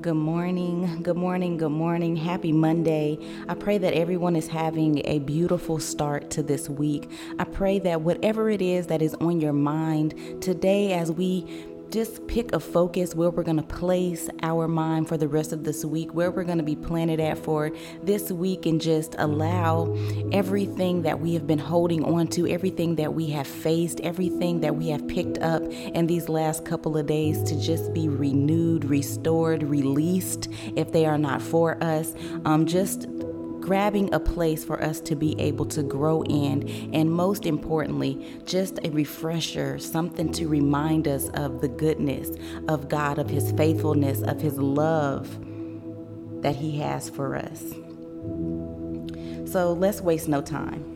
Good morning, good morning, good morning. Happy Monday. I pray that everyone is having a beautiful start to this week. I pray that whatever it is that is on your mind today, as we just pick a focus where we're going to place our mind for the rest of this week, where we're going to be planted at for this week, and just allow everything that we have been holding on to, everything that we have faced, everything that we have picked up in these last couple of days to just be renewed, restored, released if they are not for us. Um, just grabbing a place for us to be able to grow in, and most importantly, just a refresher, something to remind us of the goodness of God, of His faithfulness, of His love that He has for us. So let's waste no time.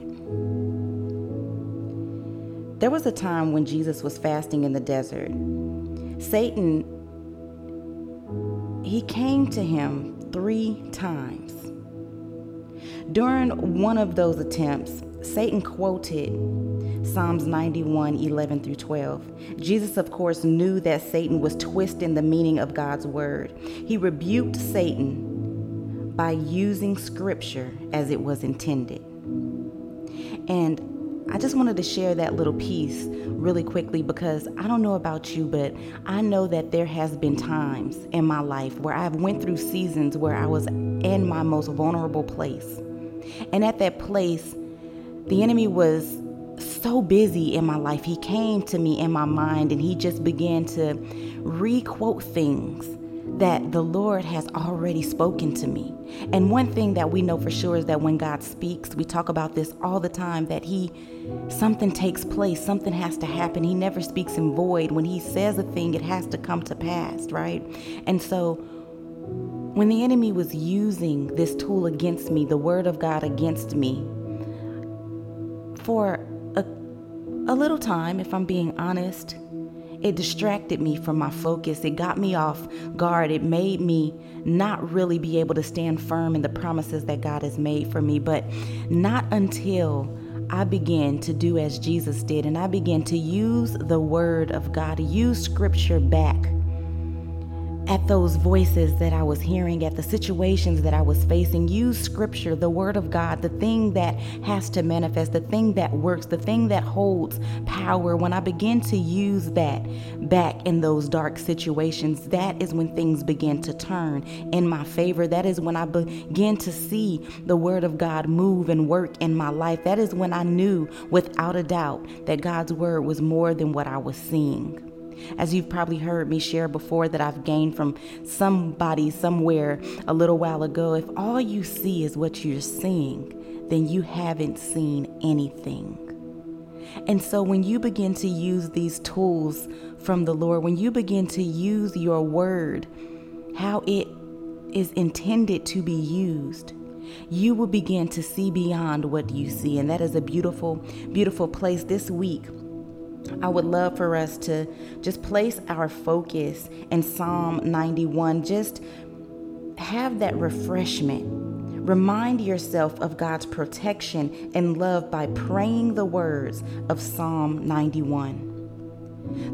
There was a time when Jesus was fasting in the desert. Satan, he came to him three times. During one of those attempts, Satan quoted Psalms 91 11 through 12. Jesus, of course, knew that Satan was twisting the meaning of God's word. He rebuked Satan by using scripture as it was intended. And I just wanted to share that little piece really quickly because I don't know about you, but I know that there has been times in my life where I've went through seasons where I was in my most vulnerable place. And at that place, the enemy was so busy in my life. He came to me in my mind and he just began to requote things that the Lord has already spoken to me. And one thing that we know for sure is that when God speaks, we talk about this all the time that he something takes place, something has to happen. He never speaks in void. When he says a thing, it has to come to pass, right? And so when the enemy was using this tool against me, the word of God against me, for a, a little time, if I'm being honest, it distracted me from my focus. It got me off guard. It made me not really be able to stand firm in the promises that God has made for me. But not until I began to do as Jesus did and I began to use the word of God, use scripture back at those voices that I was hearing, at the situations that I was facing. Use scripture, the word of God, the thing that has to manifest, the thing that works, the thing that holds power. When I begin to use that back in those dark situations, that is when things begin to turn in my favor. That is when I begin to see the word of God move and work in my life. That is when I knew without a doubt that God's word was more than what I was seeing. As you've probably heard me share before, that I've gained from somebody somewhere a little while ago, if all you see is what you're seeing, then you haven't seen anything. And so when you begin to use these tools from the Lord, when you begin to use your word, how it is intended to be used, you will begin to see beyond what you see. And that is a beautiful, beautiful place this week I would love for us to just place our focus in Psalm 91. Just have that refreshment. Remind yourself of God's protection and love by praying the words of Psalm 91.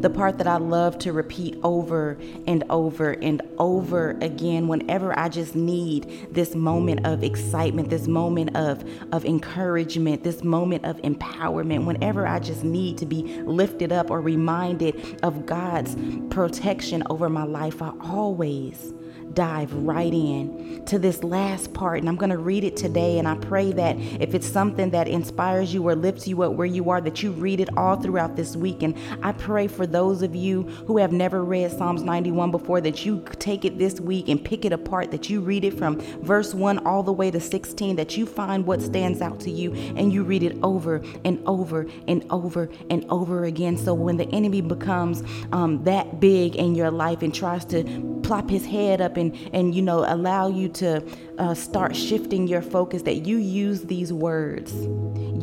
The part that I love to repeat over and over and over again whenever I just need this moment of excitement, this moment of, of encouragement, this moment of empowerment, whenever I just need to be lifted up or reminded of God's protection over my life, I always dive right in to this last part. And I'm going to read it today. And I pray that if it's something that inspires you or lifts you up where you are, that you read it all throughout this week. And I pray for those of you who have never read Psalms 91 before that you take it this week and pick it apart, that you read it from verse 1 all the way to 16, that you find what stands out to you and you read it over and over and over and over again. So when the enemy becomes um, that big in your life and tries to plop his head up and and you know allow you to uh, start shifting your focus that you use these words.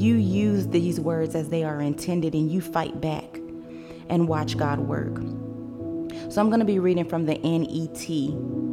You use these words as they are intended and you fight back and watch god work. So i'm going to be reading from the NET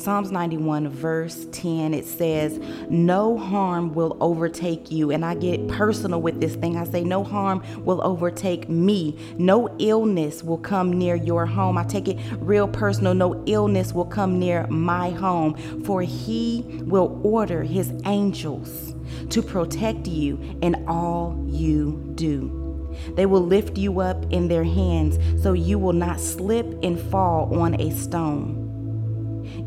Psalms 91, verse 10, it says, No harm will overtake you. And I get personal with this thing. I say, No harm will overtake me. No illness will come near your home. I take it real personal. No illness will come near my home, for he will order his angels to protect you in all you do. They will lift you up in their hands so you will not slip and fall on a stone.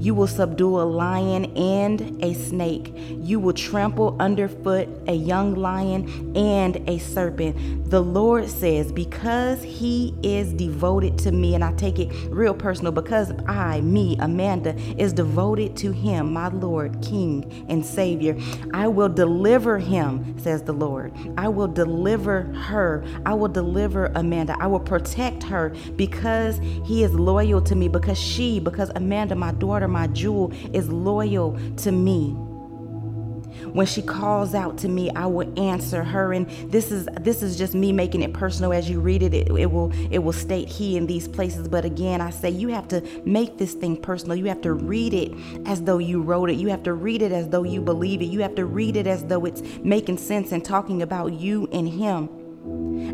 You will subdue a lion and a snake. You will trample underfoot a young lion and a serpent. The Lord says, Because he is devoted to me, and I take it real personal, because I, me, Amanda, is devoted to him, my Lord, King, and Savior, I will deliver him, says the Lord. I will deliver her. I will deliver Amanda. I will protect her because he is loyal to me, because she, because Amanda, my daughter, my jewel, is loyal to me. When she calls out to me i will answer her. And this is this is just me making it personal. As you read it, it it, will it will state he in these places. But again i say you have to make this thing personal. You have to read it as though you wrote it. You have to read it as though you believe it. You have to read it as though it's making sense and talking about you and him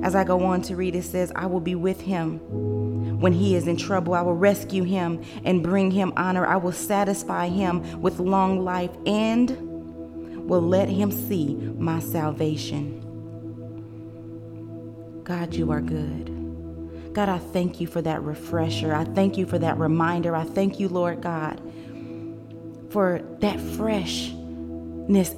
as i go on to read it says i will be with him when he is in trouble. I will rescue him and bring him honor. I will satisfy him with long life and will let him see my salvation. God, you are good. God, I thank you for that refresher. I thank you for that reminder. I thank you, Lord God, for that fresh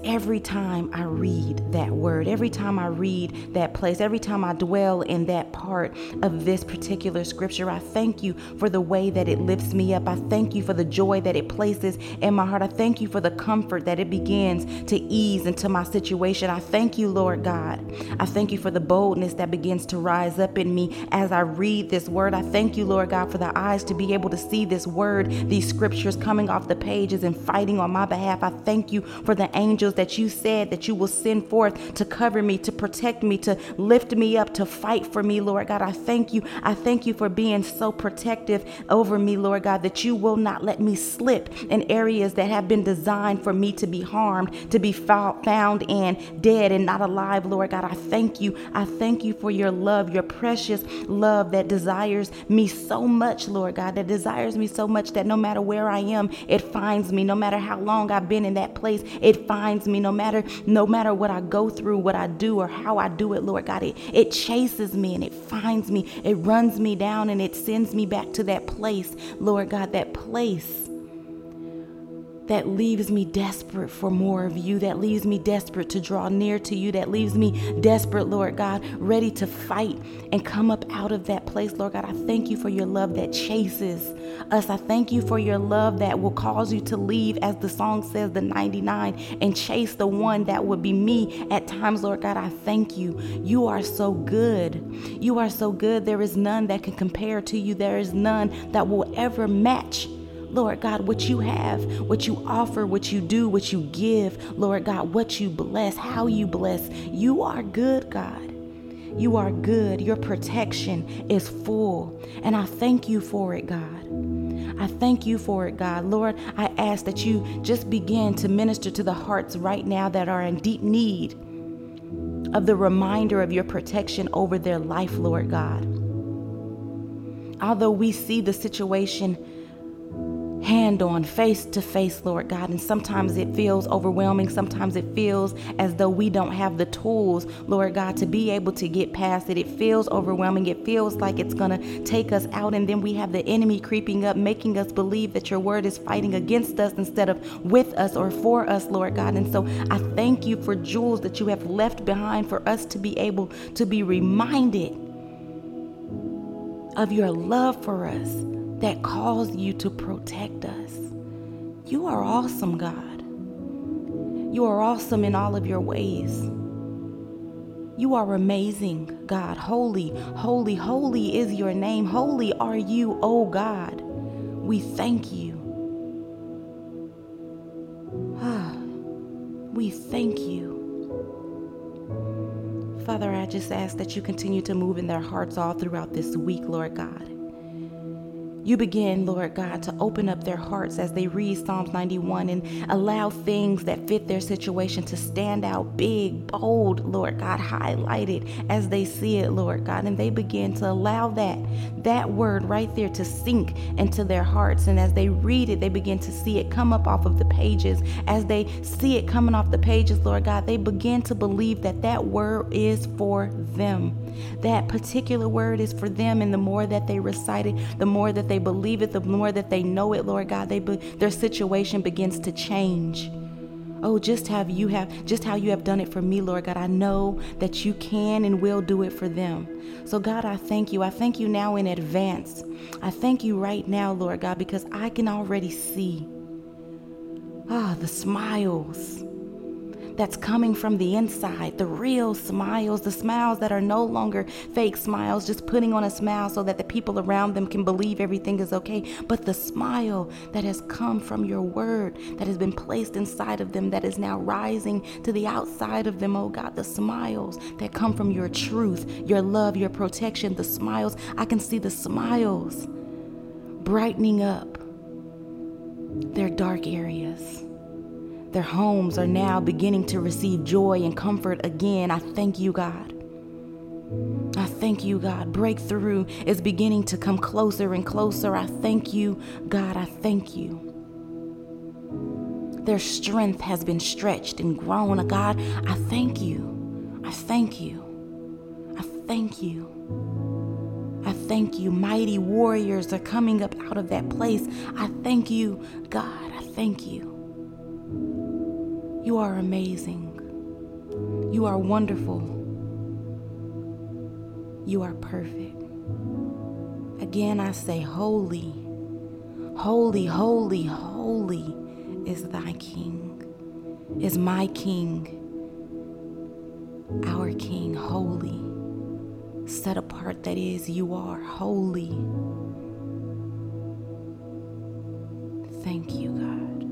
every time I read that word, every time I read that place, every time I dwell in that part of this particular scripture. I thank you for the way that it lifts me up. I thank you for the joy that it places in my heart. I thank you for the comfort that it begins to ease into my situation. I thank you, Lord God. I thank you for the boldness that begins to rise up in me as I read this word. I thank you, Lord God, for the eyes to be able to see this word, these scriptures coming off the pages and fighting on my behalf. I thank you for the angels that you said that you will send forth to cover me, to protect me, to lift me up, to fight for me, Lord God. I thank you. I thank you for being so protective over me, Lord God, that you will not let me slip in areas that have been designed for me to be harmed, to be found and dead and not alive, Lord God. I thank you. I thank you for your love, your precious love that desires me so much, Lord God, that desires me so much that no matter where I am, it finds me. No matter how long I've been in that place, it finds me no matter no matter what I go through, what I do or how I do it, Lord God. It it chases me and it finds me. It runs me down and it sends me back to that place, Lord God, that place that leaves me desperate for more of you, that leaves me desperate to draw near to you, that leaves me desperate, Lord God, ready to fight and come up out of that place, Lord God. I thank you for your love that chases us. I thank you for your love that will cause you to leave, as the song says, the 99 and chase the one that would be me at times, Lord God. I thank you. You are so good. You are so good. There is none that can compare to you, there is none that will ever match Lord God, what you have, what you offer, what you do, what you give, Lord God, what you bless, how you bless. You are good, God. You are good. Your protection is full. And I thank you for it, God. I thank you for it, God. Lord, I ask that you just begin to minister to the hearts right now that are in deep need of the reminder of your protection over their life, Lord God. Although we see the situation hand on face to face, Lord God. And sometimes it feels overwhelming. Sometimes it feels as though we don't have the tools, Lord God, to be able to get past it. It feels overwhelming. It feels like it's going to take us out. And then we have the enemy creeping up, making us believe that your word is fighting against us instead of with us or for us, Lord God. And so I thank you for jewels that you have left behind for us to be able to be reminded of your love for us that calls you to protect us. You are awesome, God. You are awesome in all of your ways. You are amazing, God. Holy, holy, holy is your name. Holy are you, O God. We thank you. Ah, we thank you. Father, I just ask that you continue to move in their hearts all throughout this week, Lord God. You begin, Lord God, to open up their hearts as they read Psalms 91 and allow things that fit their situation to stand out big, bold, Lord God, highlighted as they see it, Lord God. And they begin to allow that, that word right there to sink into their hearts. And as they read it, they begin to see it come up off of the pages. As they see it coming off the pages, Lord God, they begin to believe that that word is for them. That particular word is for them. And the more that they recite it, the more that they believe it, the more that they know it, Lord God, they be, their situation begins to change. Oh, just have you have just how you have done it for me, Lord God. I know that you can and will do it for them. So God, I thank you. I thank you now in advance. I thank you right now, Lord God, because I can already see ah the smiles that's coming from the inside, the real smiles, the smiles that are no longer fake smiles, just putting on a smile so that the people around them can believe everything is okay, but the smile that has come from your word, that has been placed inside of them, that is now rising to the outside of them, oh God, the smiles that come from your truth, your love, your protection, the smiles. I can see the smiles brightening up their dark areas. Their homes are now beginning to receive joy and comfort again. I thank you, God. I thank you, God. Breakthrough is beginning to come closer and closer. I thank you, God. I thank you. Their strength has been stretched and grown. God, I thank you. I thank you. I thank you. I thank you. Mighty warriors are coming up out of that place. I thank you, God. I thank you. You are amazing. You are wonderful. You are perfect. Again, I say, Holy, holy, holy, holy is thy King, is my King, our King, holy. Set apart, that is, you are holy. Thank you, God.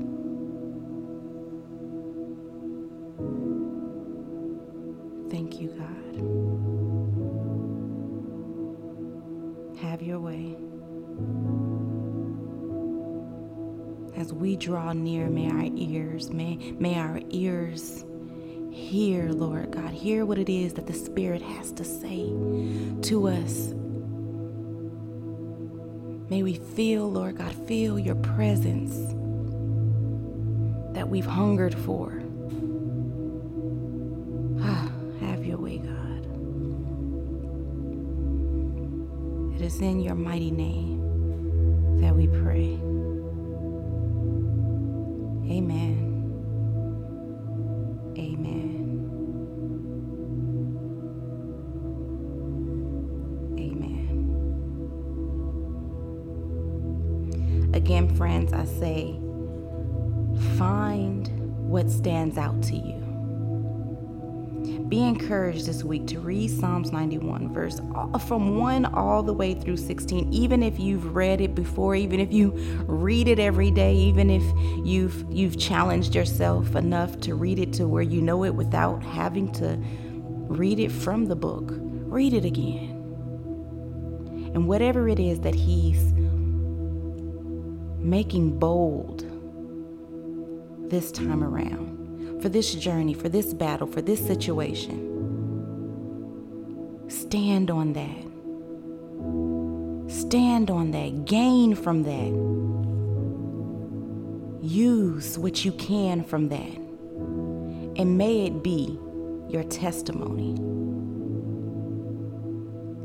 Draw near, may our ears, may, may our ears hear, Lord God, hear what it is that the Spirit has to say to us. May we feel, Lord God, feel your presence that we've hungered for. Ah, have your way, God. It is in your mighty name that we pray. Amen. Amen. Amen. Again, friends, I say, find what stands out to you. Be encouraged this week to read Psalms 91, verse uh, from 1 all the way through 16. Even if you've read it before, even if you read it every day, even if you've you've challenged yourself enough to read it to where you know it without having to read it from the book, read it again. And whatever it is that he's making bold this time around for this journey, for this battle, for this situation. Stand on that. Stand on that. Gain from that. Use what you can from that. And may it be your testimony.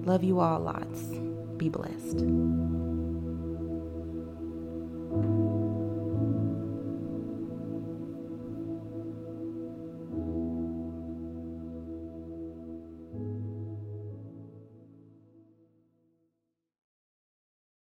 Love you all lots. Be blessed.